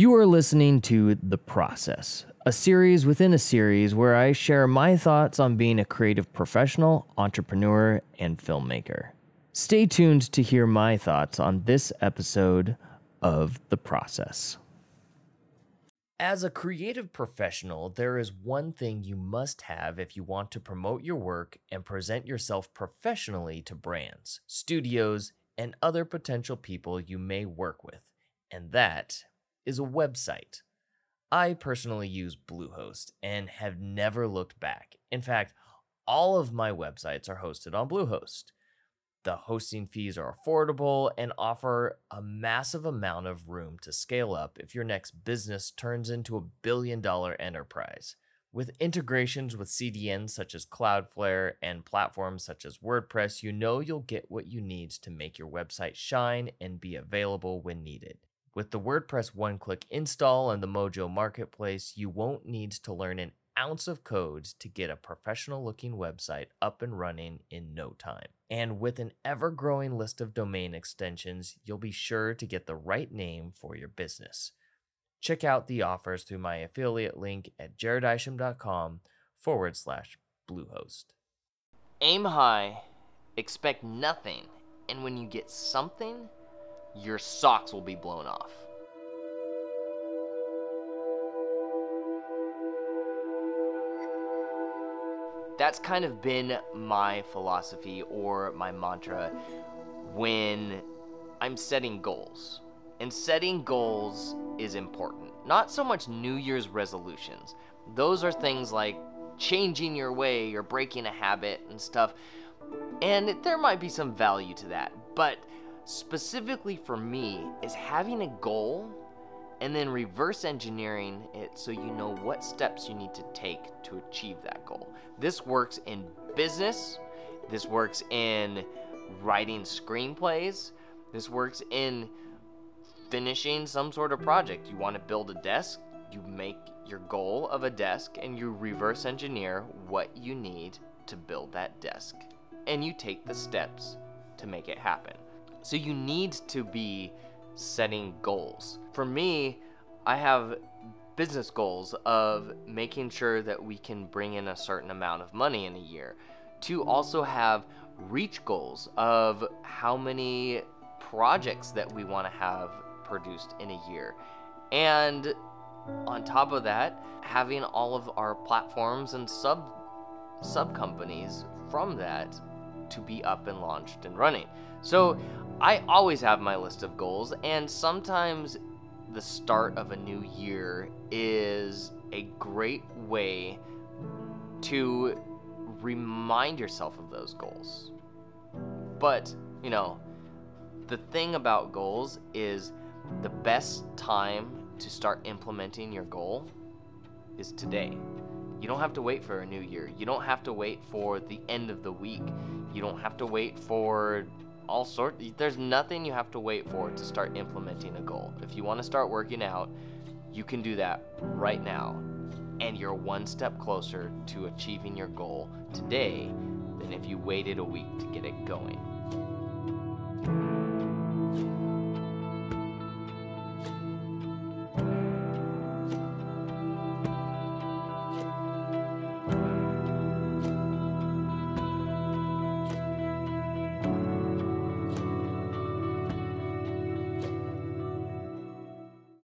You are listening to The Process, a series within a series where I share my thoughts on being a creative professional, entrepreneur, and filmmaker. Stay tuned to hear my thoughts on this episode of The Process. As a creative professional, there is one thing you must have if you want to promote your work and present yourself professionally to brands, studios, and other potential people you may work with, and that is a website. I personally use Bluehost and have never looked back. In fact, all of my websites are hosted on Bluehost. The hosting fees are affordable and offer a massive amount of room to scale up if your next business turns into a billion dollar enterprise. With integrations with CDNs such as Cloudflare and platforms such as WordPress, you know you'll get what you need to make your website shine and be available when needed. With the WordPress one click install and the Mojo Marketplace, you won't need to learn an ounce of code to get a professional looking website up and running in no time. And with an ever growing list of domain extensions, you'll be sure to get the right name for your business. Check out the offers through my affiliate link at jaredisham.com forward slash Bluehost. Aim high, expect nothing, and when you get something, your socks will be blown off. that's kind of been my philosophy or my mantra when I'm setting goals. And setting goals is important. Not so much New Year's resolutions. Those are things like changing your way or breaking a habit and stuff. And there might be some value to that. But specifically for me, is having a goal and then reverse engineering it so you know what steps you need to take to achieve that goal. This works in business, this works in writing screenplays, this works in finishing some sort of project. You want to build a desk, you make your goal of a desk and you reverse engineer what you need to build that desk. And you take the steps to make it happen. So you need to be setting goals. For me, I have business goals of making sure that we can bring in a certain amount of money in a year. To also have reach goals of how many projects that we want to have produced in a year. And on top of that, having all of our platforms and sub sub companies from that to be up and launched and running. So I always have my list of goals, and sometimes the start of a new year is a great way to remind yourself of those goals. But, you know, the thing about goals is the best time to start implementing your goal is today. You don't have to wait for a new year. You don't have to wait for the end of the week. You don't have to wait for all sorts. There's nothing you have to wait for to start implementing a goal. If you want to start working out, you can do that right now. And you're one step closer to achieving your goal today than if you waited a week to get it going.